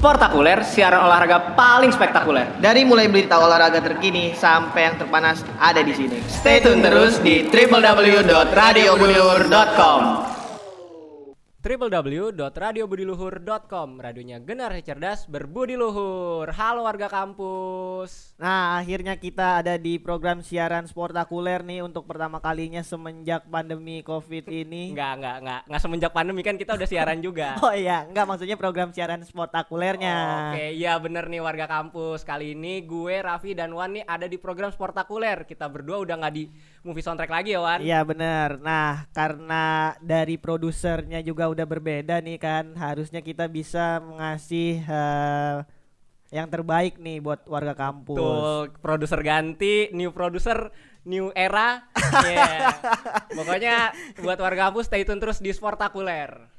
Sportakuler, siaran olahraga paling spektakuler. Dari mulai berita olahraga terkini sampai yang terpanas ada di sini. Stay tune terus di www.radiobudiluhur.com. www.radiobudiluhur.com Radionya generasi cerdas berbudi luhur. Halo warga kampus. Nah, akhirnya kita ada di program siaran sportakuler nih untuk pertama kalinya semenjak pandemi Covid ini. Enggak, enggak, enggak Enggak semenjak pandemi kan kita udah siaran juga. Oh iya, enggak maksudnya program siaran sportakulernya. Oke, iya bener nih warga kampus. Kali ini gue, Raffi, dan Wan nih ada di program sportakuler. Kita berdua udah nggak di movie soundtrack lagi ya Wan Iya bener Nah karena dari produsernya juga udah berbeda nih kan Harusnya kita bisa mengasih eh, yang terbaik nih buat warga kampus Tuh, produser ganti, new producer, new era. Yeah. Pokoknya buat warga kampus stay tune terus di Sportakuler.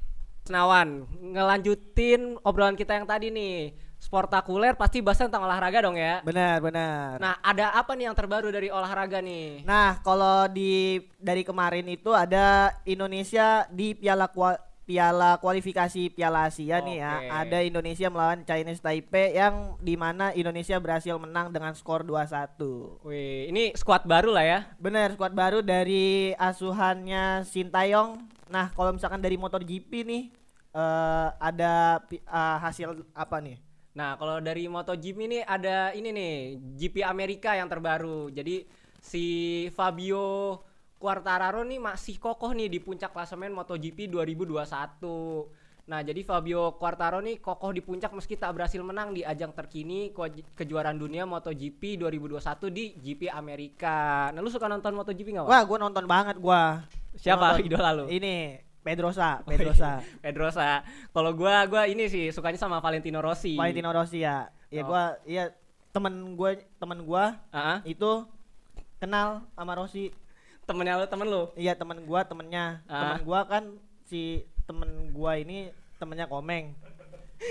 Senawan, ngelanjutin obrolan kita yang tadi nih. Sportakuler pasti bahas tentang olahraga dong ya. Benar benar Nah, ada apa nih yang terbaru dari olahraga nih? Nah kalau di dari kemarin itu ada Indonesia di Piala Kua- Piala kualifikasi Piala Asia nih ya. Ada Indonesia melawan Chinese Taipei yang di mana Indonesia berhasil menang dengan skor 2-1 Wih, ini squad baru lah ya. Bener, skuad baru dari asuhannya Sintayong. Nah, kalau misalkan dari MotoGP nih eh ada eh, hasil apa nih? Nah, kalau dari MotoGP ini ada ini nih, GP Amerika yang terbaru. Jadi si Fabio Quartararo nih masih kokoh nih di puncak klasemen MotoGP 2021. Nah, jadi Fabio Quartararo nih kokoh di puncak meski tak berhasil menang di ajang terkini ke- kejuaraan dunia MotoGP 2021 di GP Amerika. Nah, lu suka nonton MotoGP nggak? Wah, gua nonton banget gua. Siapa Nonton. idola lu? Ini Pedrosa, Pedrosa. Pedrosa. Kalau gua gua ini sih sukanya sama Valentino Rossi. Valentino Rossi ya. Ya Oh. gua iya temen gua temen gua Ah, ah. itu kenal sama Rossi. temennya lu, temen lu. Iya, temen gua temennya. Ah. Temen gua kan si temen gua ini temennya Komeng.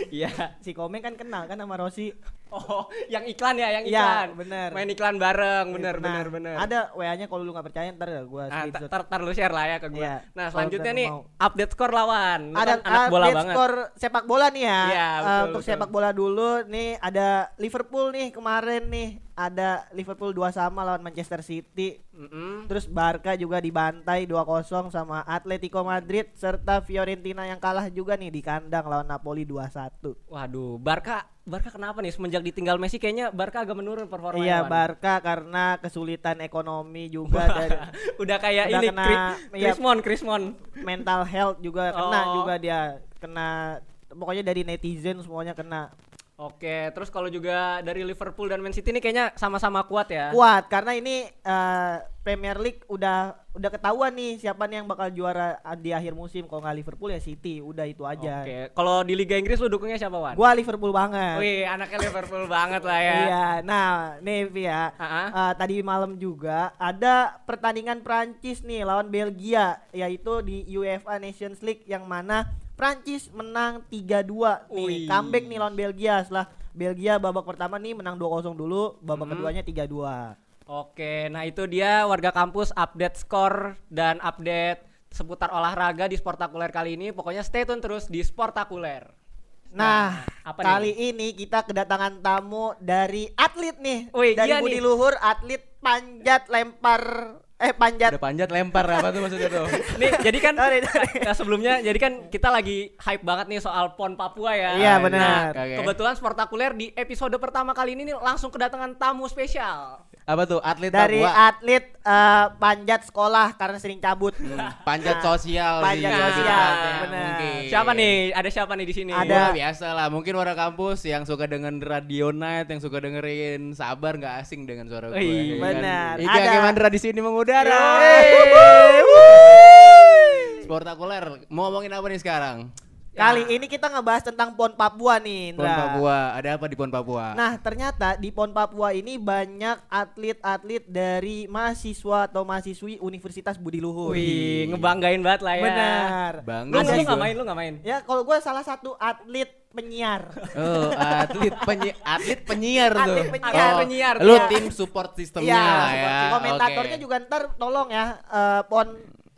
Iya. Si Komeng kan kenal kan sama Rossi. Oh, yang iklan ya, yang Iya, iklan. bener. Main iklan bareng, bener, Nah, bener, bener. Ada WA-nya kalau lu nggak percaya ntar ya gua Nah, screenshot. tar, tar lu share lah ya ke gue. Iya, Nah, selanjutnya nih mau. update skor lawan. Lu ada kan anak bola update banget. skor sepak bola nih ya. Iya, Eh, betul, untuk betul. sepak bola dulu nih ada Liverpool nih kemarin nih ada Liverpool 2 sama lawan Manchester City. Mm-mm. Terus Barca juga dibantai 2-0 sama Atletico Madrid serta Fiorentina yang kalah juga nih di kandang lawan Napoli 2-1. Waduh, Barca Barca kenapa nih semenjak ditinggal Messi kayaknya Barca agak menurun performanya. Iya. Barca karena kesulitan ekonomi juga dari Udah kayak Udah ini kena- Kri- iya. Krismon, Krismon. mental health juga kena Oh. juga dia kena pokoknya dari netizen semuanya kena Oke, terus kalau juga dari Liverpool dan Man City ini kayaknya sama-sama kuat ya. kuat karena ini eh, Premier League udah udah ketahuan nih siapa nih yang bakal juara ah, di akhir musim kalau nggak Liverpool ya City udah itu aja Oke, kalau di Liga Inggris lu dukungnya siapa, Wan? gua Liverpool banget Wih, anaknya Liverpool banget lah ya. iya nah nih ya Ah-ah. eh, tadi malam juga ada pertandingan Prancis nih lawan Belgia yaitu di UEFA Nations League yang mana Prancis menang 3-2 Wih. nih comeback nih lawan Belgia setelah Belgia babak pertama nih menang 2-0 dulu babak Mhm. keduanya 3-2 Oke, nah itu dia warga kampus update skor dan update seputar olahraga di Sportakuler kali ini. Pokoknya stay tune terus di Sportakuler. Nah, apa kali ini kita kedatangan tamu dari atlet nih. Wih, dari iya Budi nih. Luhur, atlet panjat lempar eh panjat. Udah panjat lempar apa tuh maksudnya tuh? Nih, jadi kan Sorry, sorry. nah, sebelumnya jadi kan kita lagi hype banget nih soal PON Papua ya. Iya, Nah, benar. Oke. kebetulan Sportakuler di episode pertama kali ini nih langsung kedatangan tamu spesial. Apa tuh? Atlet Dari Papua. atlet eh, panjat sekolah karena sering cabut. panjat Nah, sosial panjat sih, sosial, tepatnya, benar. Siapa nih? Ada siapa nih di sini? Ada. Wah, biasa lah, mungkin orang kampus yang suka dengan Radio Night, yang suka dengerin Sabar nggak asing dengan suara gue. Wih, ya kan? benar. Ika Ada. Gemandra di sini mengudara. Sportakuler, mau ngomongin apa nih sekarang? Kali ini kita ngebahas tentang PON Papua nih, Pon Indra. Papua, ada apa di Pon Papua? Nah, ternyata di PON Papua ini banyak atlet-atlet dari mahasiswa atau mahasiswi Universitas Budi Luhur. Wih, ngebanggain banget lah ya. Benar. Bangga Lu, lu gua. main, lu nggak main. Ya, kalau gue salah satu atlet penyiar. Oh, atlet penyi atlet penyiar tuh. Atlet penyiar. Oh, Penyiar, Lu iya. tim support sistemnya Iya, lah ya. komentatornya Oke. juga ntar tolong ya eh, pon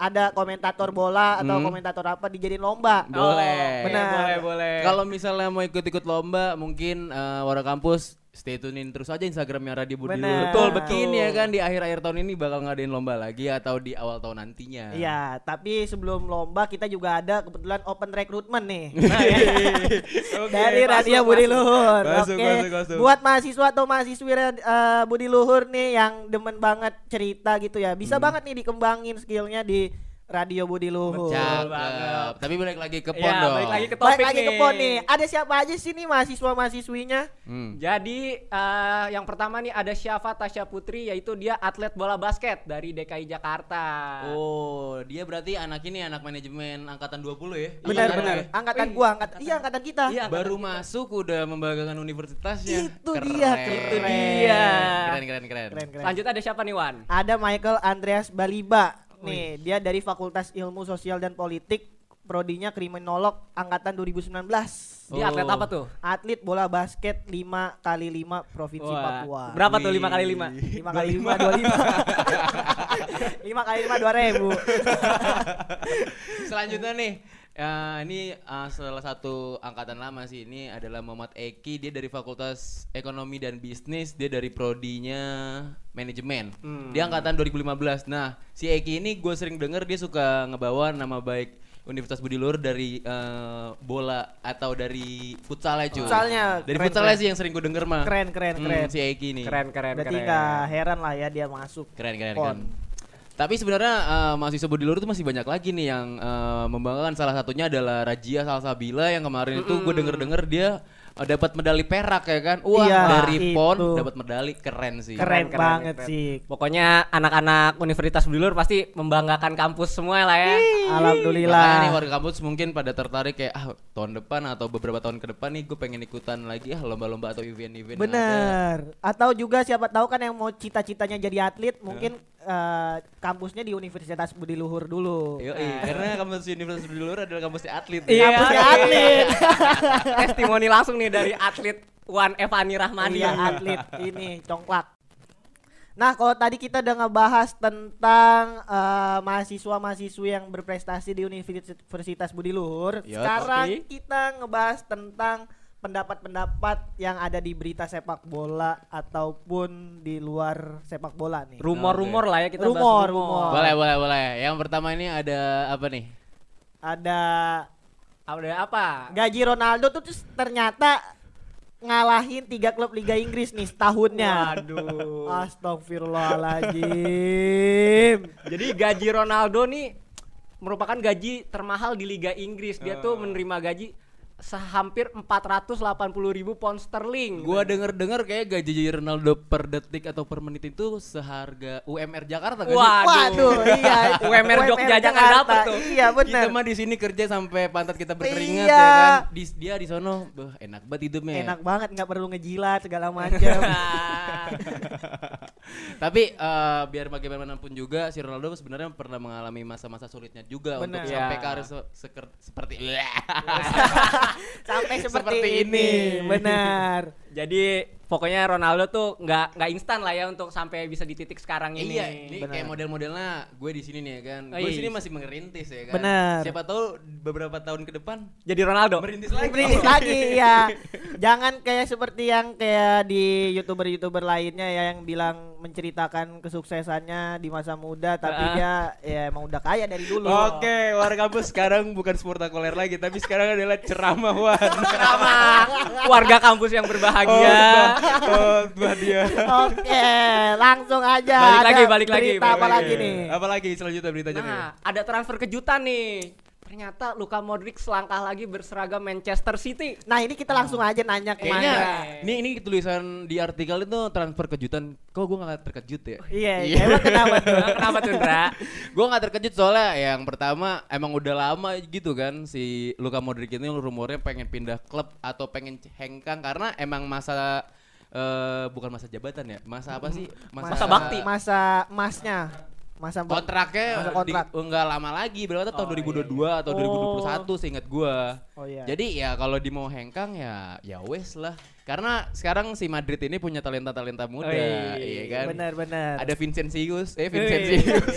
ada komentator bola atau Hmm. komentator apa dijadiin lomba. Boleh. Benar. Boleh, boleh. Kalau misalnya mau ikut-ikut lomba, mungkin eh, Warga Kampus stay tunein terus aja Instagramnya Radio Budi. Luhur. Betul, betul. ya kan di akhir-akhir tahun ini bakal ngadain lomba lagi atau di awal tahun nantinya. Iya, tapi sebelum lomba kita juga ada kebetulan open recruitment nih. Oke, dari masuk, Radio Budi. Luhur. Masuk, Oke. masuk, masuk. Buat mahasiswa atau mahasiswi eh, Budi Luhur nih yang demen banget cerita gitu ya. Bisa Hmm. banget nih dikembangin skillnya di Radio Budi Luhur. Cakep. banget. Tapi balik lagi ke pon Ya, dong. balik lagi ke topik Balik lagi ke nih. pon nih. Ada siapa aja sih nih mahasiswa-mahasiswinya? Hmm. Jadi eh, yang pertama nih ada Syafa Tasya Putri yaitu dia atlet bola basket dari DKI Jakarta. Oh, dia berarti anak ini anak manajemen angkatan 20 ya? Benar Iya, benar. ya? Angkatan Wih, gua, angkatan iya angkatan kita. Iya, Baru masuk udah membanggakan universitasnya. Itu dia, Itu dia. Keren keren keren. Keren keren. Selanjutnya ada siapa nih Wan? Ada Michael Andreas Baliba. Nih, dia dari Fakultas Ilmu Sosial dan Politik, prodinya kriminolog angkatan 2019. Dia atlet Oh. apa tuh? Atlet bola basket 5 kali 5 Provinsi Wah, Papua. Berapa tuh Wih. 5 kali 5? 5 kali 5 25. 5 kali 5 2000. Selanjutnya nih, ya, ini uh, salah satu angkatan lama sih. Ini adalah Muhammad Eki. Dia dari Fakultas Ekonomi dan Bisnis. Dia dari prodinya manajemen. Hmm. Dia angkatan 2015. Nah, si Eki ini gue sering denger dia suka ngebawa nama baik Universitas Budi Luhur dari eh, bola atau dari futsalnya cuy. Futsalnya, Dari keren, futsalnya keren. sih yang sering gue denger mah. Keren keren Hmm, keren. si Eki nih. Keren keren Berarti keren. nggak heran lah ya dia masuk. Keren keren Pon. keren. Tapi sebenarnya eh, mahasiswa Budi Luhur itu masih banyak lagi nih yang eh, membanggakan. Salah satunya adalah Rajia Salsabila yang kemarin itu gue denger-denger dia eh, dapat medali perak ya kan. Wah Iya, dari PON itu. dapat medali keren sih. Keren, keren, banget keren. sih. Pokoknya anak-anak Universitas Budi Luhur pasti membanggakan kampus semua lah ya. Makanya nih Alhamdulillah. warga kampus mungkin pada tertarik kayak ah tahun depan atau beberapa tahun ke depan nih gue pengen ikutan lagi ah lomba-lomba atau event-event yang ada. Bener. Atau juga siapa tahu kan yang mau cita-citanya jadi atlet mungkin eh, kampusnya di Universitas Budi Luhur dulu. Yoi, karena kampus Universitas Budi Luhur adalah kampusnya atlet. Iya. Kampusnya atlet. Testimoni langsung nih dari atlet Wan Evani Rahmani. Iya atlet ini congklak. Nah kalau tadi kita udah ngebahas tentang eh, mahasiswa-mahasiswa yang berprestasi di Universitas Budi Luhur, Yup. sekarang Oke. kita ngebahas tentang pendapat-pendapat yang ada di berita sepak bola ataupun di luar sepak bola nih. Rumor-rumor lah ya kita bahas Rumor, rumor. Boleh, boleh, boleh. Yang pertama ini ada apa nih? Ada Ada apa? gaji Ronaldo tuh terus ternyata ngalahin tiga klub Liga Inggris nih setahunnya. Waduh. Astagfirullahaladzim. Jadi gaji Ronaldo nih merupakan gaji termahal di Liga Inggris. Dia tuh menerima gaji sehampir 480 ribu pound sterling. Gua denger-denger kayak gaji Ronaldo per detik atau per menit itu seharga UMR Jakarta kan? Waduh. Waduh, iya. UMR Jogja aja nggak dapet tuh. Iya Kita benar. mah di sini kerja sampai pantat kita berkeringat Iya. ya kan. Di, dia di sono, beh, enak banget hidupnya. ya. Enak banget nggak perlu ngejilat segala macam. Tapi eh, biar bagaimanapun juga si Ronaldo sebenarnya pernah mengalami masa-masa sulitnya juga Benar. untuk Iya. sampai karir se- seker- seperti Sampai seperti, Seperti ini. ini. Benar. Jadi pokoknya Ronaldo tuh nggak nggak instan lah ya untuk sampai bisa di titik sekarang ini. Iya, ini Benar. kayak model-modelnya gue di sini nih ya kan. Oh, Gue di iya. sini masih mengerintis ya kan. Benar. Siapa tahu beberapa tahun ke depan Jadi Ronaldo. merintis lagi. Berinis lagi ya. Jangan kayak seperti yang kayak di youtuber-youtuber lainnya ya yang bilang menceritakan kesuksesannya di masa muda tapi Ah. dia ya emang udah kaya dari dulu. Oke, warga kampus sekarang bukan sportakuler lagi, tapi sekarang adalah ceramahan. Sama warga kampus yang berbahagia. oh, buat dia. Oke, langsung aja. Balik Ada lagi, balik lagi, berita balik apa lagi. lagi nih? Apa lagi selanjutnya beritanya nih? Nah, ada transfer kejutan nih. Ternyata Luka Modric selangkah lagi berseragam Manchester City. Nah ini kita langsung aja nanya ke Kayaknya Mandra. ini ini tulisan di artikel itu transfer kejutan. Kok gue gak terkejut ya? Iya, Iya. emang kenapa tuh? Kenapa tuh, Ndra? gue gak terkejut soalnya yang pertama emang udah lama gitu kan si Luka Modric ini rumornya pengen pindah klub atau pengen hengkang karena emang masa eh, bukan masa jabatan ya masa apa sih Masa bakti. Masa emasnya. Masa kontraknya Masa di- kontrak. nggak lama lagi berarti tahun Oh, 2022 atau Oh. 2021 seingat gua Oh iya. jadi ya kalau di mau hengkang ya ya wes lah Karena sekarang si Madrid ini punya talenta-talenta muda, Wih, iya kan? Benar-benar. Ada Vincenzius, eh Vincenzius.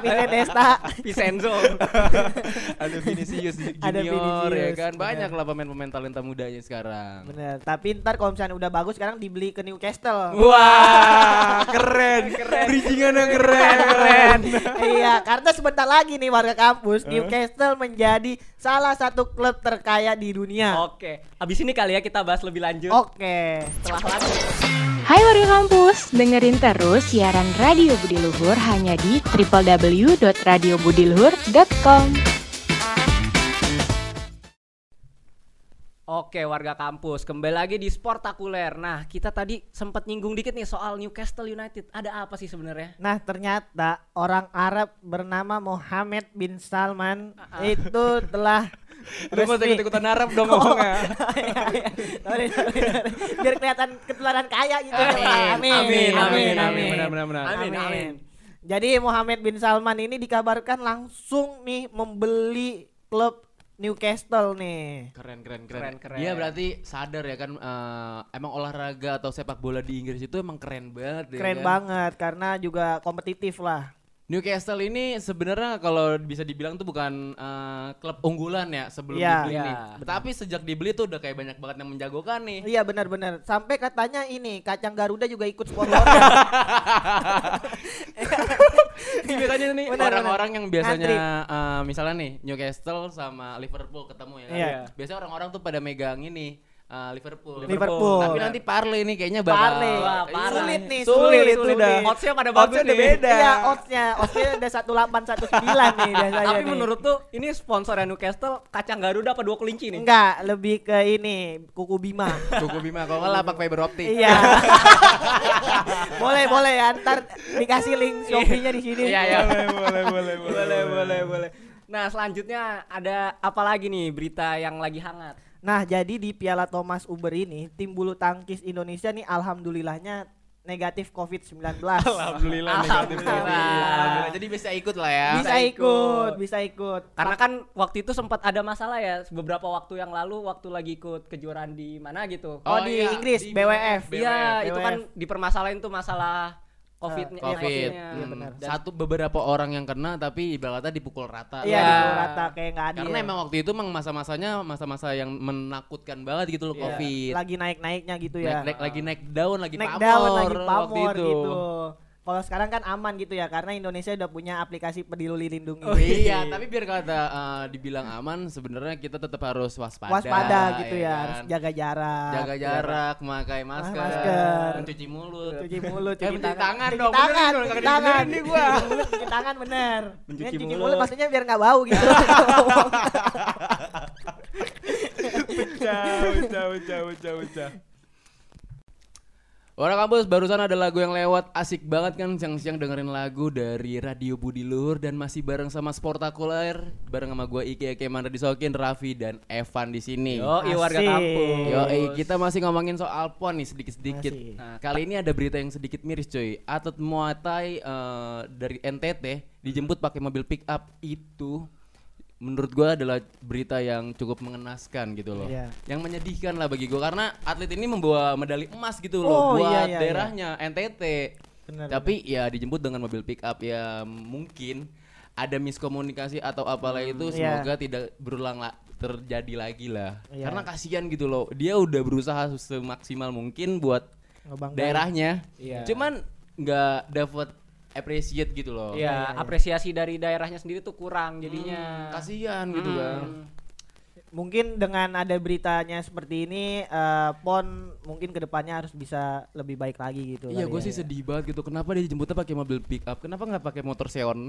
Vincent Desta. Vincenzo. ada Vinicius Ada Junior ya kan bener. banyak lah pemain-pemain talenta mudanya sekarang Bener. Tapi ntar kalau misalnya udah bagus sekarang dibeli ke Newcastle. wah keren keren bridgingannya keren keren iya, karena sebentar lagi nih warga kampus Newcastle menjadi salah satu klub terkaya di dunia. Oke, abis ini kali ya kita bahas lebih lanjut. Oke. Setelah lanjut. Hai warga kampus, dengerin terus siaran Radio Budi Luhur hanya di www.radiobudiluhur.com. Oke, warga kampus, kembali lagi di Sportakuler. Nah, kita tadi sempat nyinggung dikit nih soal Newcastle United. Ada apa sih sebenarnya? Nah ternyata orang Arab bernama Mohammed bin Salman itu telah lu mau resmi- ikut ikutan Arab dong ngomongnya Iya, iya. Biar kelihatan ketularan kaya gitu. ya, Amin, amin, amin, amin, benar, benar, benar. Amin, amin. Jadi Mohammed bin Salman ini dikabarkan langsung nih membeli klub Newcastle nih. keren keren Keren, keren keren. dia berarti sadar ya kan eh, emang olahraga atau sepak bola di Inggris itu emang keren banget ya Keren kan? banget karena juga kompetitif lah. Newcastle ini sebenarnya kalau bisa dibilang tuh bukan eh, klub unggulan ya sebelum Iya. dibeli Iya, nih. Tapi sejak dibeli tuh udah kayak banyak banget yang menjagokan nih. Iya benar-benar. Sampai katanya ini kacang Garuda juga ikut sponsornya. Ini biasanya nih orang-orang yang biasanya eh, misalnya nih Newcastle sama Liverpool ketemu ya kan. Iya. Biasanya orang-orang tuh pada megang ini eh, Liverpool. Liverpool. Tapi nanti Parley nih kayaknya bakal Parley. Wah, Iya. parah Sulit nih. nih, Sulit, sulit, itu sulit. udah. Oddsnya pada bagus udah nih. beda. Iya, oddsnya, oddsnya udah 1819 nih biasanya Tapi nih. menurut tuh ini sponsornya Newcastle kacang Garuda apa dua kelinci nih? enggak, lebih ke ini kuku Bima. Kuku Bima kalau nggak lapak fiber optik. iya. boleh, boleh ya. Ntar dikasih link Shopee-nya di sini. Iya, iya. boleh, boleh, boleh, boleh. Nah, selanjutnya ada apa lagi nih berita yang lagi hangat? Nah, jadi di Piala Thomas Uber ini, tim bulu tangkis Indonesia nih alhamdulillahnya negatif COVID-19. Alhamdulillah negatif Alhamdulillah. COVID. Alhamdulillah. Jadi bisa ikut lah ya. Bisa Bisa ikut, ikut. bisa ikut. Karena kan waktu itu sempat ada masalah ya beberapa waktu yang lalu waktu lagi ikut kejuaraan di mana gitu. Oh, di Inggris, BWF. Iya, itu kan dipermasalahin tuh masalah COVID-nya. Ya, Covid. Iya, Hmm, benar. Satu beberapa orang yang kena tapi ibaratnya dipukul rata. Iya, Ya. di rata kayak nggak adil. Karena emang waktu itu emang masa-masanya masa-masa yang menakutkan banget gitu loh Iya, Covid. lagi naik-naiknya gitu Naik, ya. naik- lagi naik daun, lagi naik pamor, daun lagi waktu pamor itu. gitu. Kalau sekarang kan aman gitu ya karena Indonesia udah punya aplikasi peduli lindungi. Oh, iya, tapi biar kata eh, dibilang aman, sebenarnya kita tetap harus waspada. Waspada gitu ya, harus kan? jaga jarak. Jaga jarak, memakai masker, masker. mencuci mulut. Cuci mulut, cuci mencuci tangan cuci dong, tangan, dong, cuci tangan. nih gua. Cuci tangan bener. Mencuci cuci mulut. mulut maksudnya biar nggak bau gitu. Orang kampus barusan ada lagu yang lewat asik banget kan siang-siang dengerin lagu dari Radio Budi Luhur dan masih bareng sama Sportakuler bareng sama gua Ike Ike Mandra Disokin, Raffi dan Evan di sini. Yo, iya warga kampus. Yo, kita masih ngomongin soal pon nih sedikit-sedikit. Nah, kali ini ada berita yang sedikit miris coy. Atlet Muay Thai eh, dari NTT dijemput pakai mobil pick up itu menurut gua adalah berita yang cukup mengenaskan gitu loh. Iya. Yang menyedihkan lah bagi gua karena atlet ini membawa medali emas gitu loh Oh, buat iya, iya, daerahnya NTT. Benar, Tapi ya dijemput dengan mobil pick up ya mungkin ada miskomunikasi atau apalah itu iya. semoga tidak berulang la- terjadi lagi lah. Iya. Karena kasihan gitu loh. Dia udah berusaha semaksimal mungkin buat Ngebanggain. daerahnya. Iya. Cuman nggak dapat appreciate gitu loh. Iya, iya, apresiasi dari daerahnya sendiri tuh kurang jadinya. Kasihan gitu Hmm. kan. Mungkin dengan ada beritanya seperti ini eh, PON mungkin ke depannya harus bisa lebih baik lagi gitu. Iya, gue ya. sih sedih banget gitu. Kenapa dia dijemputnya pakai mobil pick up? Kenapa nggak pakai motor Xeon?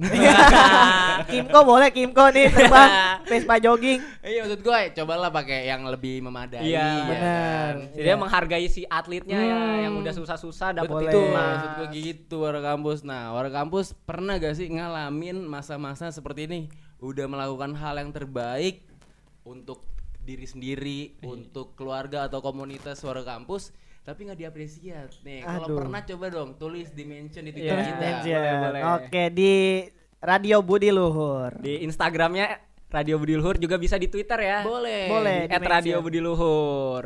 Kimco boleh Kimco nih terbang Vespa jogging. Iya maksud gue, cobalah pakai yang lebih memadai. Iya. ya Bener. kan? Jadi dia menghargai si atletnya ya yang udah susah-susah dapat itu Boleh. maksud gue gitu warga kampus. Nah, warga kampus pernah gak sih ngalamin masa-masa seperti ini? Udah melakukan hal yang terbaik untuk diri sendiri, untuk keluarga atau komunitas warga kampus, tapi nggak diapresiat. Nih, kalau pernah coba dong tulis di mention di Iya. Twitter Terus kita. boleh, boleh. Oke di Radio Budi Luhur. Di Instagramnya Radio Budi Luhur juga bisa di Twitter ya. Boleh. Boleh. At di Radio mention. Budi Luhur.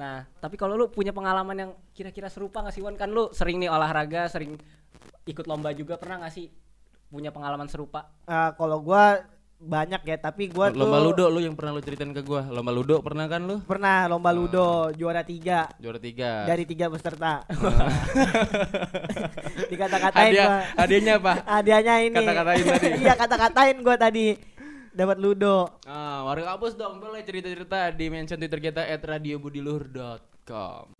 Nah, tapi kalau lu punya pengalaman yang kira-kira serupa gak sih Wan? Kan lu sering nih olahraga, sering ikut lomba juga pernah gak sih punya pengalaman serupa? Eh, kalau gua banyak ya, tapi gua tuh Lomba ludo lu yang pernah lu ceritain ke gua. Lomba ludo pernah kan lu? pernah lomba ludo juara tiga Juara tiga. dari tiga peserta. Dikata-katain Hadiah, gua. hadiahnya apa? Hadiahnya ini. Kata-katain tadi. iya kata-katain gua tadi dapat ludo. Ah, warga kampus dong, boleh cerita-cerita di mention Twitter kita @radiobudiluhur.com.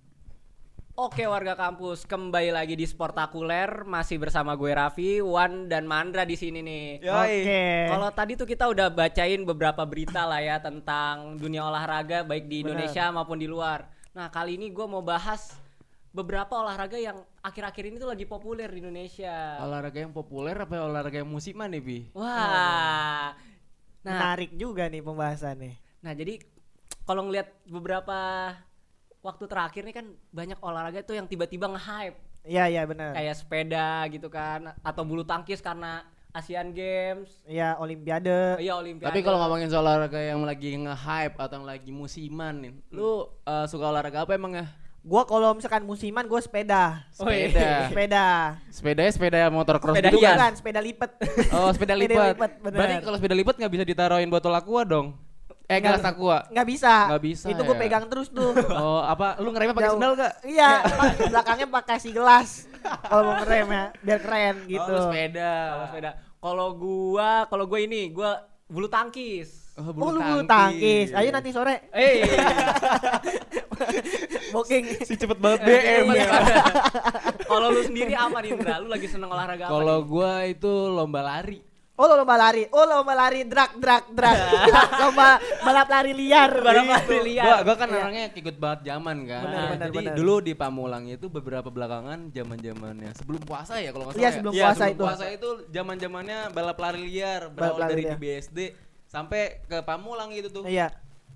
Oke warga kampus, kembali lagi di Sportakuler masih bersama gue Raffi, Wan dan Mandra di sini nih. Oke. Kalau tadi tuh kita udah bacain beberapa berita lah ya tentang dunia olahraga baik di. Indonesia maupun di luar. Nah kali ini gue mau bahas beberapa olahraga yang akhir-akhir ini tuh lagi populer di Indonesia. Olahraga yang populer apa olahraga yang musiman nih, Bi? Wah. Nah, Menarik juga nih pembahasannya. nah jadi kalau ngelihat beberapa waktu terakhir nih kan banyak olahraga tuh yang tiba-tiba nge-hype Iya iya benar. kayak sepeda gitu kan atau bulu tangkis karena Asian Games. Iya Olimpiade. Oh, iya Olimpiade. Tapi kalau ngomongin soal olahraga yang lagi nge-hype atau yang lagi musiman nih, lu eh, suka olahraga apa emang ya? Gua kalau misalkan musiman gua sepeda. Oh, iya. Sepeda. Sepeda. Sepedanya sepeda motor cross Sepeda gitu kan? Bukan sepeda lipat. Oh, sepeda Sepeda lipat. Berarti kalau sepeda lipat nggak bisa ditaruhin botol aqua dong? Eh, gelas aqua. Nggak bisa. Nggak bisa Itu gua ya? pegang terus tuh. Oh, apa lu ngeremnya pakai sendal gak? Iya, pa- belakangnya pakai si gelas. Kalau mau ngerem ya, biar keren gitu. Oh, sepeda. Kalau sepeda. Kalau gua, kalau gua ini, gua bulu tangkis. Oh, Oh, lu bulu tangkis. Ayo nanti sore Eh, booking. si cepet banget BM. BM. Kalau lu sendiri apa nih, Indra? Lu lagi seneng olahraga apa? Kalau gua itu lomba lari. Oh lo lomba lari, oh lomba lari drag drag drag, lomba balap lari liar, Balap Gitu. lari liar. Gua, gua kan Iya. orangnya ikut banget zaman kan. Benar, benar, Jadi benar. dulu di Pamulang itu beberapa belakangan zaman zamannya sebelum puasa ya kalau nggak salah. Iya, ya? sebelum Iya, puasa sebelum itu. puasa itu zaman zamannya balap lari liar Balap berawal lari dari liar. di BSD sampai ke Pamulang gitu tuh. Iya.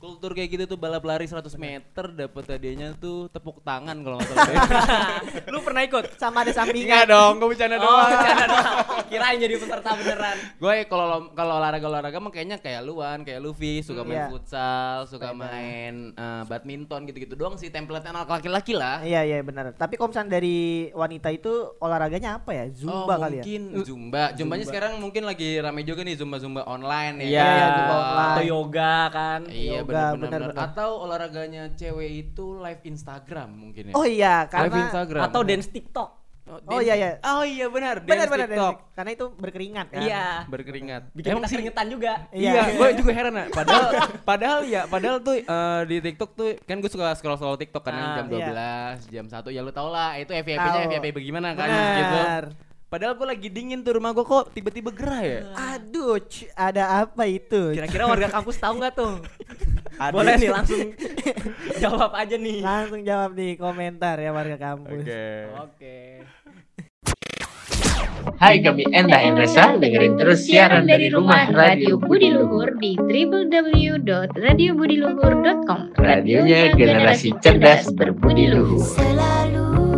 Kultur kayak gitu tuh balap lari 100 meter dapat hadiahnya tuh tepuk tangan kalau nggak salah. lu pernah ikut? Sama ada Enggak sampingan. dong, gue bercanda Oh, doang. bercanda doang. Kirain jadi peserta beneran. Gue kalau lom- kalau olahraga olahraga mah kayaknya kayak luan, kayak Luffy, suka main Iya. futsal, suka main eh, badminton gitu-gitu doang sih template anak laki-laki lah. Iya iya benar. Tapi kalau misalnya dari wanita itu olahraganya apa ya? Zumba oh, kali ya. mungkin Zumba. Zumbanya sekarang mungkin lagi rame juga nih Zumba-Zumba online ya. Iya, Iya, Zumba online. atau yoga kan. Iya Yoga, benar benar, benar. benar. Atau olahraganya cewek itu live Instagram mungkin ya. Oh iya, live karena Instagram. Atau dance TikTok. Oh, iya, iya. Oh iya benar. benar benar TikTok. karena itu berkeringat kan. Iya. Berkeringat. Bikin Emang kita sih keringetan juga. Iya. Iya, gue juga heran ya. Padahal, padahal ya, padahal tuh eh, di TikTok tuh kan gue suka scroll scroll TikTok kan Ah, jam iya. 12, jam 1 ya lu tau lah itu FYP-nya. FYP bagaimana kan Benar. gitu. Padahal gue lagi dingin tuh rumah gue kok tiba-tiba gerah ya. Aduh, ada apa itu? Kira-kira warga kampus tahu nggak tuh? Boleh nih langsung jawab aja nih. Langsung jawab di komentar ya warga kampus. Oke. Hai kami Enda Endresa, dengerin terus siaran dari rumah Radio Budi Luhur di www.radiobudiluhur.com. Radionya generasi cerdas berbudi luhur Selalu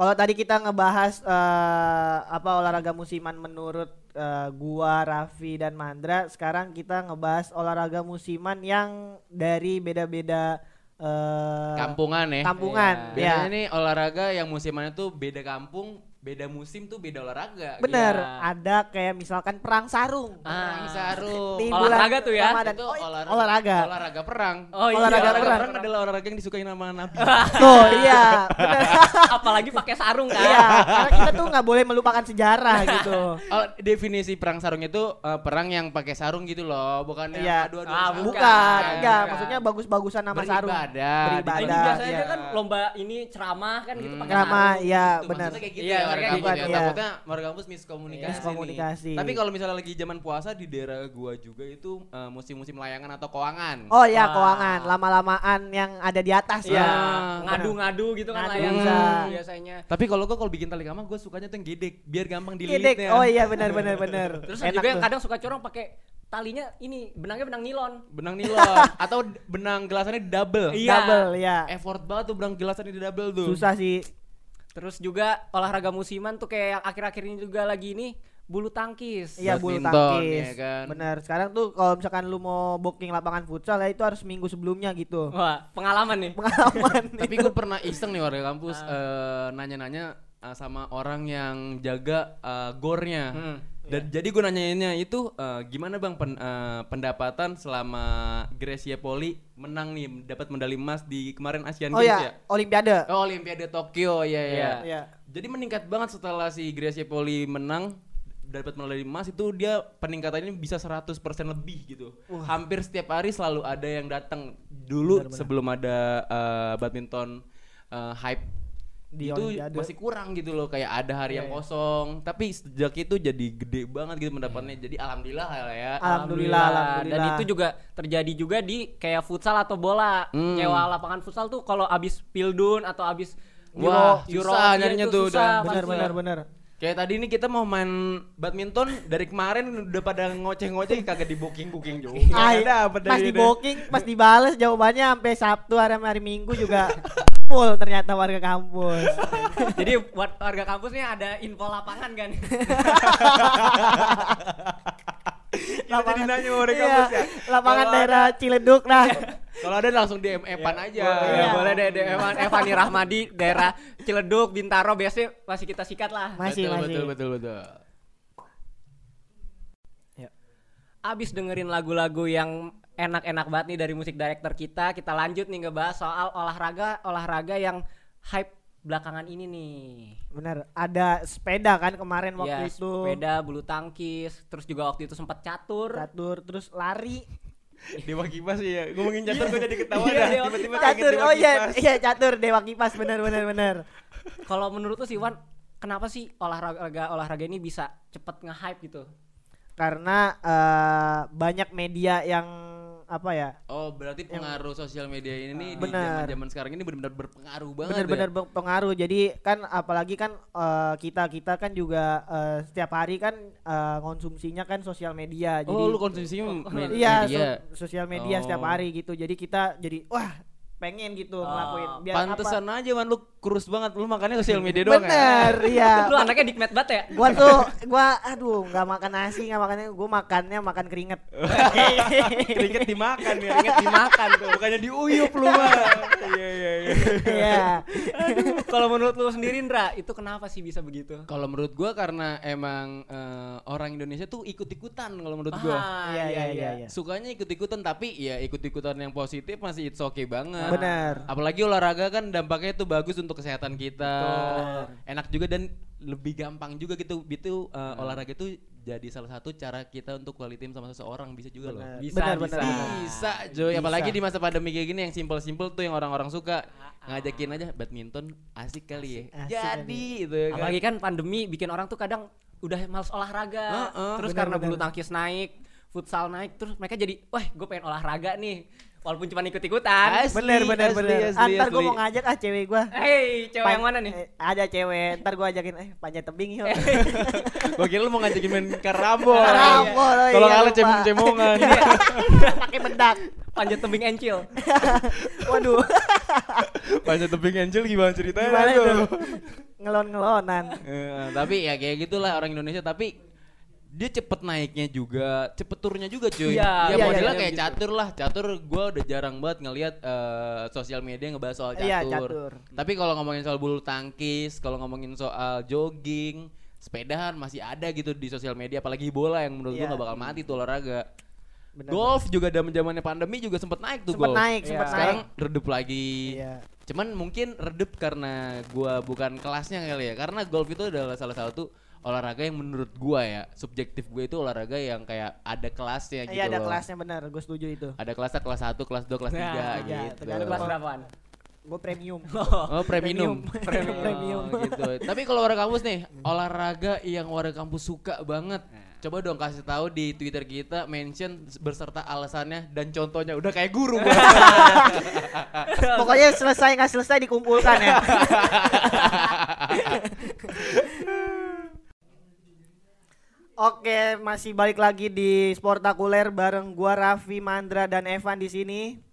Kalau tadi kita ngebahas eh, apa olahraga musiman menurut eh, gua, Raffi dan Mandra, sekarang kita ngebahas olahraga musiman yang dari beda-beda eh, Kampungan ya. kampungan. Biasanya Ya. nih olahraga yang musimannya tuh beda kampung, beda musim tuh beda olahraga. Bener, Iya. ada kayak misalkan perang sarung. Perang sarung. Di Olahraga bulan tuh ya? Ramadan. Itu Oh, olahraga, olahraga. olahraga perang. Oh iya. Olahraga olahraga perang. perang adalah olahraga yang disukai nama Nabi. Tuh, iya. Bener. Apalagi pakai sarung kan. Iya, karena kita tuh nggak boleh melupakan sejarah gitu. Oh, definisi perang sarung itu eh, perang yang pakai sarung gitu loh, bukan yang Iya. adu-adu Ah, sarung. Bukan, Bukan. enggak, maksudnya bagus-bagusan nama sarung. Beribadah. Beribadah. Ini biasanya iya. kan lomba ini ceramah kan gitu pakai sarung. iya Itu benar. maksudnya kayak gitu Iya, ya, mereka kampus ya. iya. Takutnya warga kampus miskomunikasi. Miskomunikasi. Tapi kalau misalnya lagi zaman puasa di daerah gua juga itu eh, musim-musim layangan atau koangan. Oh ya, Ah. koangan lama-lamaan yang ada di atas Iya, ya. ngadu-ngadu gitu kan Ngadu layang bisa. biasanya. Tapi kalau gua kalau bikin tali kama gua sukanya tuh yang gedek biar gampang Gedek. dililitnya. Oh iya benar benar benar. Terus Enak juga yang tuh. kadang suka corong pakai talinya ini benangnya benang nilon. Benang nilon atau benang gelasannya di double. Iya. double ya. Effort banget tuh benang gelasannya di double tuh. Susah sih. Terus juga olahraga musiman tuh kayak yang akhir-akhir ini juga lagi ini bulu tangkis. Iya bulu tangkis. ya kan. Bener. Sekarang tuh kalau misalkan lu mau booking lapangan futsal ya itu harus minggu sebelumnya gitu. Wah, pengalaman nih. Pengalaman nih. Tapi gue pernah iseng nih warga kampus eh, nanya-nanya eh, sama orang yang jaga eh, gornya. Hmm, Dan jadi gue nanyainnya itu eh, gimana bang pen- eh, pendapatan selama Gracia Poli menang nih dapat medali emas di kemarin Asian Oh Games ya, ya? Olimpiade. Oh Olimpiade Tokyo ya ya. Iya. Iya. Jadi meningkat banget setelah si Gracia Poli menang dapat medali emas itu dia peningkatannya bisa 100% lebih gitu. Hampir setiap hari selalu ada yang datang. Dulu sebelum ada eh, badminton eh, hype Di itu Olimpiade. masih kurang gitu loh kayak ada hari yang kosong tapi sejak itu jadi gede banget gitu pendapatnya jadi alhamdulillah lah ya Alhamdulillah, alhamdulillah. Dan itu juga terjadi juga di kayak futsal atau bola. Hmm. Nyewa lapangan futsal tuh kalau abis Pildun atau abis Wah, Euro, susah Euro nyarinya itu tuh susah pasti. bener bener. Kayak tadi ini kita mau main badminton dari kemarin udah pada ngoceh-ngoceh kagak di booking booking juga. Ay, ada apa pas dari di booking, pas dibales jawabannya sampai Sabtu hari hari Minggu juga full ternyata warga kampus. Jadi buat warga kampus nih ada info lapangan kan. lapangan nanya warga iya, kampus ya? Lapangan daerah Ciledug nah. Kalau ada langsung DM Evan aja. Boleh, Iya. boleh deh, deh Evan, Evani Rahmadi daerah Ciledug, Bintaro biasanya masih kita sikat lah. Masih betul, masih. betul betul betul. Abis dengerin lagu-lagu yang enak-enak banget nih dari musik director kita, kita lanjut nih ngebahas soal olahraga olahraga yang hype belakangan ini nih. Bener, ada sepeda kan kemarin waktu Ya, itu. sepeda, bulu tangkis, terus juga waktu itu sempat catur. Catur terus lari. Dewa kipas ya. Ngomongin catur gue jadi ketawa Iya, dah. Tiba-tiba Catur. Oh iya, iya catur Dewa Kipas bener bener bener. Kalau menurut lu sih Wan, kenapa sih olahraga olahraga ini bisa cepet nge-hype gitu? Karena eh, banyak media yang apa ya? Oh, berarti pengaruh sosial media ini di Benar. zaman-zaman sekarang ini benar-benar berpengaruh banget. bener-bener ya? berpengaruh jadi kan apalagi kan eh, kita kita kan juga eh, setiap hari kan eh, konsumsinya kan sosial media jadi Oh, lu konsumsinya iya media. so- sosial media setiap Oh. hari gitu jadi kita jadi wah pengen gitu ngelakuin biar Pantesan apa aja man lu kurus banget. Lu makannya sosial media doang ya? bener iya Lu anaknya dikmet banget ya? gua tuh gua aduh nggak makan nasi nggak makannya gua makannya makan keringet Keringet dimakan ya. Keringet dimakan tuh. Bukannya diuyup lu mah. Iya iya iya. iya Kalau menurut lu sendiri Indra, itu kenapa sih bisa begitu? Kalau menurut gua karena emang eh, orang Indonesia tuh ikut-ikutan kalau menurut gua. Ah, iya iya iya iya Sukanya ikut-ikutan tapi ya ikut-ikutan yang positif masih it's okay banget. Bener Apalagi olahraga kan dampaknya itu bagus untuk kesehatan kita. Enak juga dan lebih gampang juga gitu. Itu uh, olahraga itu jadi salah satu cara kita untuk quality time sama seseorang bisa juga loh. Bener. Bisa, bener, bisa. bener. Bisa, Joy. Bisa. Apalagi di masa pandemi kayak gini yang simpel-simpel tuh yang orang-orang suka ngajakin aja badminton asik kali ya. Asik Jadi itu ya kan. Apalagi kan pandemi bikin orang tuh kadang udah males olahraga. Heeh, terus benar, karena benar. bulu tangkis naik, futsal naik, terus mereka jadi, wah gue pengen olahraga nih. Walaupun cuma ikut-ikutan. Asli, bener bener asli, bener asli, antar gua asli. mau ngajak ah cewek gua Hei, cewek Pan- yang mana nih? eh, ada cewek ntar gua ajakin eh panjat tebing yuk Gua kira lu mau ngajakin main karambol. Karambol, oh Kalau iya, kalah lupa. cemong-cemongan. pakai bedak Panjat tebing encil. waduh Panjat tebing angel gimana ceritanya gimana itu ngelon ngelonan Eh, tapi ya kayak gitulah orang Indonesia tapi dia cepet naiknya juga, cepet turunnya juga cuy. Iya, ya iya, modelnya iya, kayak gitu. catur lah. Catur gua udah jarang banget ngelihat eh, sosial media ngebahas soal catur. Iya, catur. Tapi kalau ngomongin soal bulu tangkis, kalau ngomongin soal jogging, sepedahan masih ada gitu di sosial media apalagi bola yang menurut Iya. gua gak bakal mati tuh olahraga. Bener, golf juga zaman zamannya pandemi juga sempet naik tuh sempet golf. naik Iya. sempet Sekarang naik redup lagi. iya Cuman mungkin redup karena gua bukan kelasnya kali ya. Karena golf itu adalah salah satu olahraga yang menurut gua ya, subjektif gue itu olahraga yang kayak ada kelasnya gitu iya ada loh. kelasnya bener gue setuju itu Ada kelasnya kelas 1, kelas 2, kelas 3 Nah, iya, gitu. tergantung Kelas berapaan? gue premium Oh, premium. Premium. Premium. Oh, gitu. Tapi kalau warga kampus nih, olahraga yang warga kampus suka banget. Coba dong kasih tahu di Twitter kita mention berserta alasannya dan contohnya. Udah kayak guru pokoknya selesai nggak selesai dikumpulkan ya Oke, masih balik lagi di Sportakuler bareng gua Raffi, Mandra dan Evan di sini.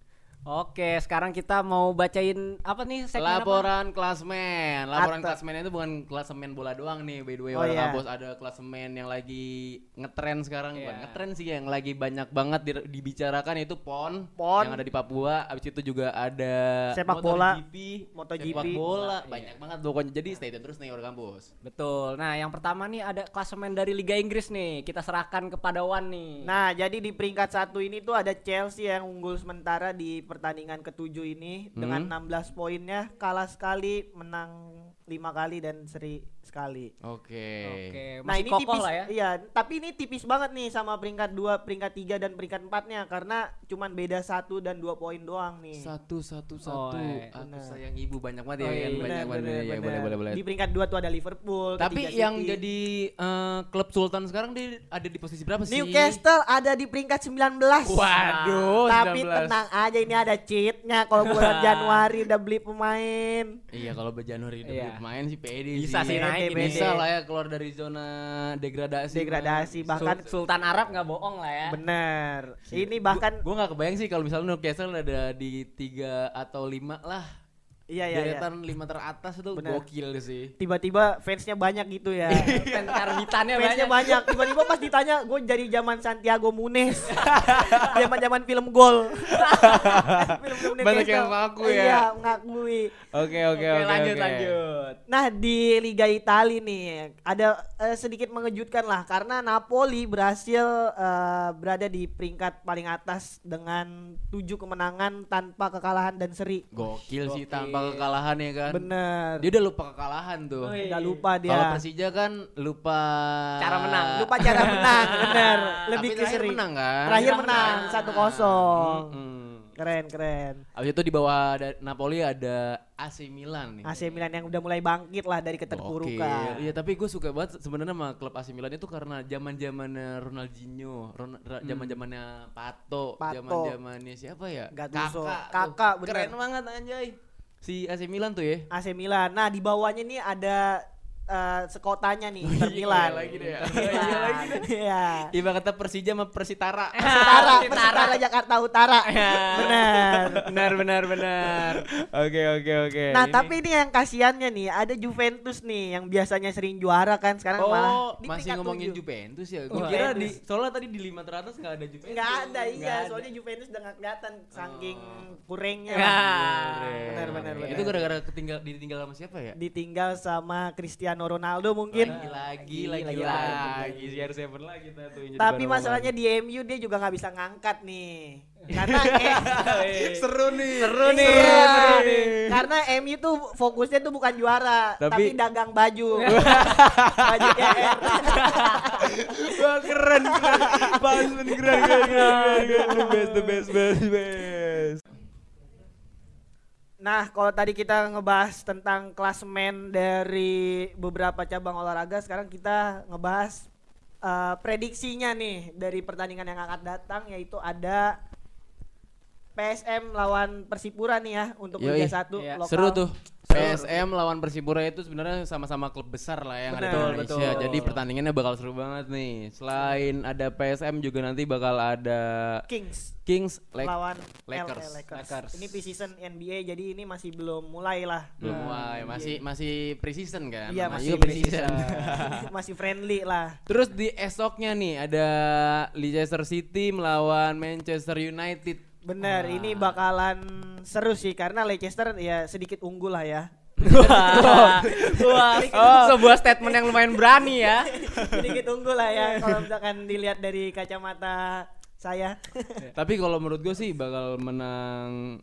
Oke, sekarang kita mau bacain apa nih segmen apa? Laporan klasmen. Laporan Atau- klasmen itu bukan klasemen bola doang nih. By the way, Oh, Warna iya. Kampus ada klasemen yang lagi ngetren sekarang. Bukan Iya. ngetren sih yang lagi banyak banget di- dibicarakan itu PON, PON. yang ada di Papua. Abis itu juga ada Sepak bola. MotoGP, MotoGP. sepak bola, Iya. banyak banget pokoknya. Jadi stay tune terus nih Warna Kampus. Betul. Nah, yang pertama nih ada klasemen dari Liga Inggris nih. Kita serahkan kepada Wan nih. Nah, jadi di peringkat satu ini tuh ada Chelsea yang unggul sementara di pertandingan ketujuh ini dengan Hmm. 16 poinnya, kalah sekali, menang lima kali dan seri sekali. Oke. Oke, Nah masih ini kokoh tipis lah ya. Iya, tapi ini tipis banget nih sama peringkat 2, peringkat 3 dan peringkat 4-nya karena cuman beda satu dan dua poin doang nih. Satu satu Oh, satu. iya. Aku Benar. sayang ibu banyak banget Oh, ya iya, kan banyak banget. Bener, Ya, boleh boleh boleh. Di peringkat 2 tuh ada Liverpool, Tapi yang City. jadi eh, klub Sultan sekarang dia ada di posisi berapa sih? Newcastle ada di peringkat 19. Waduh, Tapi 19. tenang aja ini ada cheatnya kalau bulan Januari udah beli pemain. Iya kalau Januari udah Iya. beli pemain sih pede Bisa sih Pede, naik ini. Bisa lah ya keluar dari zona degradasi. Degradasi Sul- bahkan Sultan Arab nggak bohong lah ya. bener. Ini bahkan Gue gak kebayang sih kalau misalnya Newcastle ada di tiga atau lima lah. Iya iya iya. Deretan lima teratas itu Bener. gokil sih. Tiba-tiba fansnya banyak gitu ya. Fans karbitannya fansnya banyak. banyak. Tiba-tiba pas ditanya gue dari zaman Santiago Munez. Zaman-zaman film gol. Film-film Banyak Newcastle. yang ngaku ya. Iya, mengakui. Oke oke Oke, lanjut oke. lanjut. Nah di Liga Italia nih ada eh, sedikit mengejutkan lah karena Napoli berhasil eh, berada di peringkat paling atas dengan tujuh kemenangan tanpa kekalahan dan seri. Gokil sih Gokil. Tanpa kekalahan ya kan. Bener. Dia udah lupa kekalahan tuh. Oh, iya. Udah lupa dia. Kalau Persija kan lupa Cara menang. Lupa cara menang, bener. Tapi Lebih ke terakhir seri. menang kan? Terakhir menang satu kosong. Mm-mm. Keren keren. Abis itu di bawah ada Napoli ada AC Milan nih. AC Milan yang udah mulai bangkit lah dari keterpurukan. Iya tapi gue suka banget sebenarnya sama klub AC Milan itu karena zaman zamannya Ronaldinho, Ron- ra- zaman zamannya Pato, Hmm. Pato. zaman zamannya siapa ya? Gattuso. Kakak, tuh. Kakak, bener. keren banget anjay. Si AC Milan tuh ya. AC Milan. Nah di bawahnya nih ada eh, sekotanya nih Inter Milan. lagi deh ya. Inter Milan. Iya. Ibarat kata Persija sama Persitara. Utara, Persitara Jakarta Utara. Benar. Benar benar benar. Oke oke oke. Nah, tapi ini yang kasihannya nih, ada Juventus nih yang biasanya sering juara kan sekarang malah Oh, di masih ngomongin tujuh. Juventus ya? Gue kira di soalnya tadi di lima teratas nggak ada Juventus. Nggak ada iya, ada. soalnya Juventus udah nggak kelihatan saking kurangnya. Ya. Benar benar benar. Itu gara-gara ketinggal ditinggal sama siapa ya? ditinggal sama Cristiano Ronaldo mungkin. Lagi lagi Lagi, lagi lagi, lagi CR7 lagi kita tuh. Tapi masalahnya di MU dia juga nggak bisa ngangkat nih. Karena eh, seru nih. Seru nih. Iya, seru nih. Karena MU tuh fokusnya tuh bukan juara, tapi, Tapi- dagang baju. baju GR. Wah keren keren. Pas keren keren keren keren keren. The best the best best best. Nah, kalau tadi kita ngebahas tentang klasemen dari beberapa cabang olahraga, sekarang kita ngebahas eh, prediksinya nih dari pertandingan yang akan datang yaitu ada PSM lawan Persipura nih ya untuk Yoi. Liga 1 Iya. lokal. Seru tuh. PSM lawan Persipura itu sebenarnya sama-sama klub besar lah yang ada di Indonesia. betul. Jadi pertandingannya bakal seru banget nih. Selain ada PSM juga nanti bakal ada Kings Kings Lake lawan Lakers. LA Lakers. Lakers. Ini preseason NBA jadi ini masih belum mulai lah. belum Nah, mulai masih masih preseason kan Iya, masih preseason masih friendly lah. terus di esoknya nih ada Leicester City melawan Manchester United Bener, ini bakalan seru sih karena Leicester ya sedikit unggul lah ya. Wah, wah, sebuah statement yang lumayan berani ya. sedikit unggul lah ya kalau misalkan dilihat dari kacamata saya. tapi kalau menurut gue sih bakal menang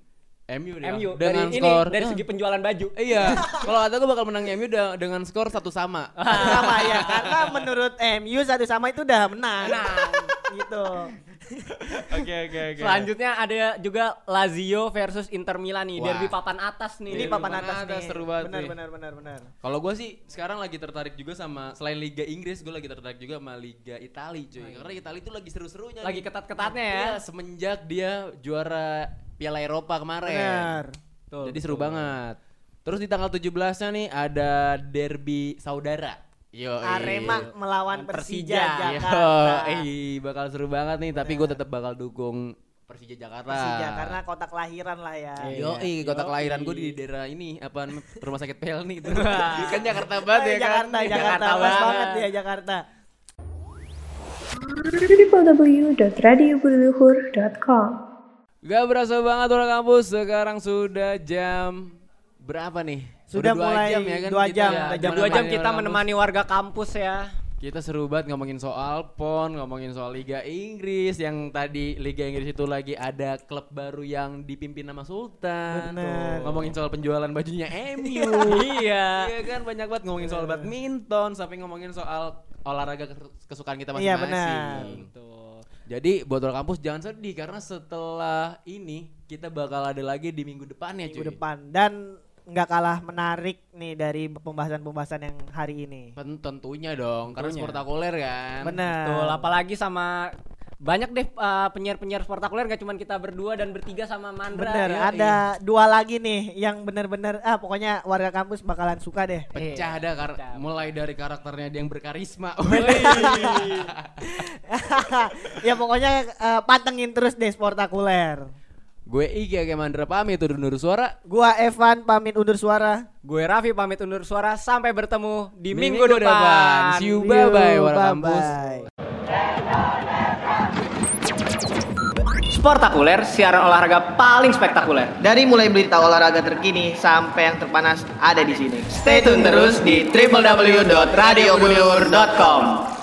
MU MU dengan dari skor ini dari Ah, segi penjualan baju. iya kalau kata gue bakal menang MU da- dengan skor satu sama Satu sama ya karena menurut MU satu sama itu udah menang. gitu. Oke oke oke Selanjutnya ada juga Lazio versus Inter Milan nih, Wah. derby papan atas nih. Ini Derby papan papan atas, atas, nih. seru banget benar, nih. benar benar benar. Kalau gue sih sekarang lagi tertarik juga sama selain Liga Inggris, gue lagi tertarik juga sama Liga Italia cuy. Karena Italia itu lagi seru-serunya. Lagi ketat-ketatnya ya. Iya, semenjak dia juara Piala Eropa kemarin. Benar. Betul, Jadi seru betul. banget. Terus di tanggal 17-nya nih ada derby saudara. Yo, Arema melawan Persija. Persija Yo, Jakarta. eh bakal seru banget nih, tapi gue tetap bakal dukung Persija Jakarta. Persija karena kota kelahiran lah ya. Yo, kota Yoi. kelahiran gue di daerah ini apa rumah sakit Pelni itu. kan Jakarta banget Eh, ya kan. Jakarta, Jakarta, Jakarta pas banget. banget ya Jakarta. www.radiobudiluhur.com Gak berasa banget orang kampus sekarang sudah jam berapa nih? Sudah dua mulai jam ya kan dua kita jam, ya. jam Dua jam kita menemani warga kampus ya. Kita seru banget ngomongin soal PON, ngomongin soal Liga Inggris yang tadi Liga Inggris itu lagi ada klub baru yang dipimpin nama Sultan. Bener. Ngomongin soal penjualan bajunya MU. Iya. Iya kan banyak banget ngomongin soal badminton sampai ngomongin soal olahraga kes- kesukaan kita Iya, masing-masing. benar. Tuh. Jadi buat orang kampus jangan sedih karena setelah ini kita bakal ada lagi di minggu depannya Minggu cuy. depan dan nggak kalah menarik nih dari pembahasan-pembahasan yang hari ini. Ten- Tentunya dong, karena Tentunya. sportakuler kan. Benar. Betul, apalagi sama banyak deh uh, penyiar-penyiar sportakuler gak cuma kita berdua dan bertiga sama Mandra. Bener, Yoi. ada dua lagi nih yang bener-bener ah pokoknya warga kampus bakalan suka deh. Pecah dah kar- pecah. mulai dari karakternya dia yang berkarisma. ya pokoknya eh, pantengin terus deh sportakuler. Gue Iki kayak Mandra pamit undur suara. Gua Evan pamit undur suara. Gue Raffi pamit undur suara sampai bertemu di Minggu minggu, depan. depan. See you. Bye bye, warga kampus. Sportakuler, siaran olahraga paling spektakuler. Dari mulai berita olahraga terkini sampai yang terpanas ada di sini. Stay tune terus di www.radiobudiluhur.com.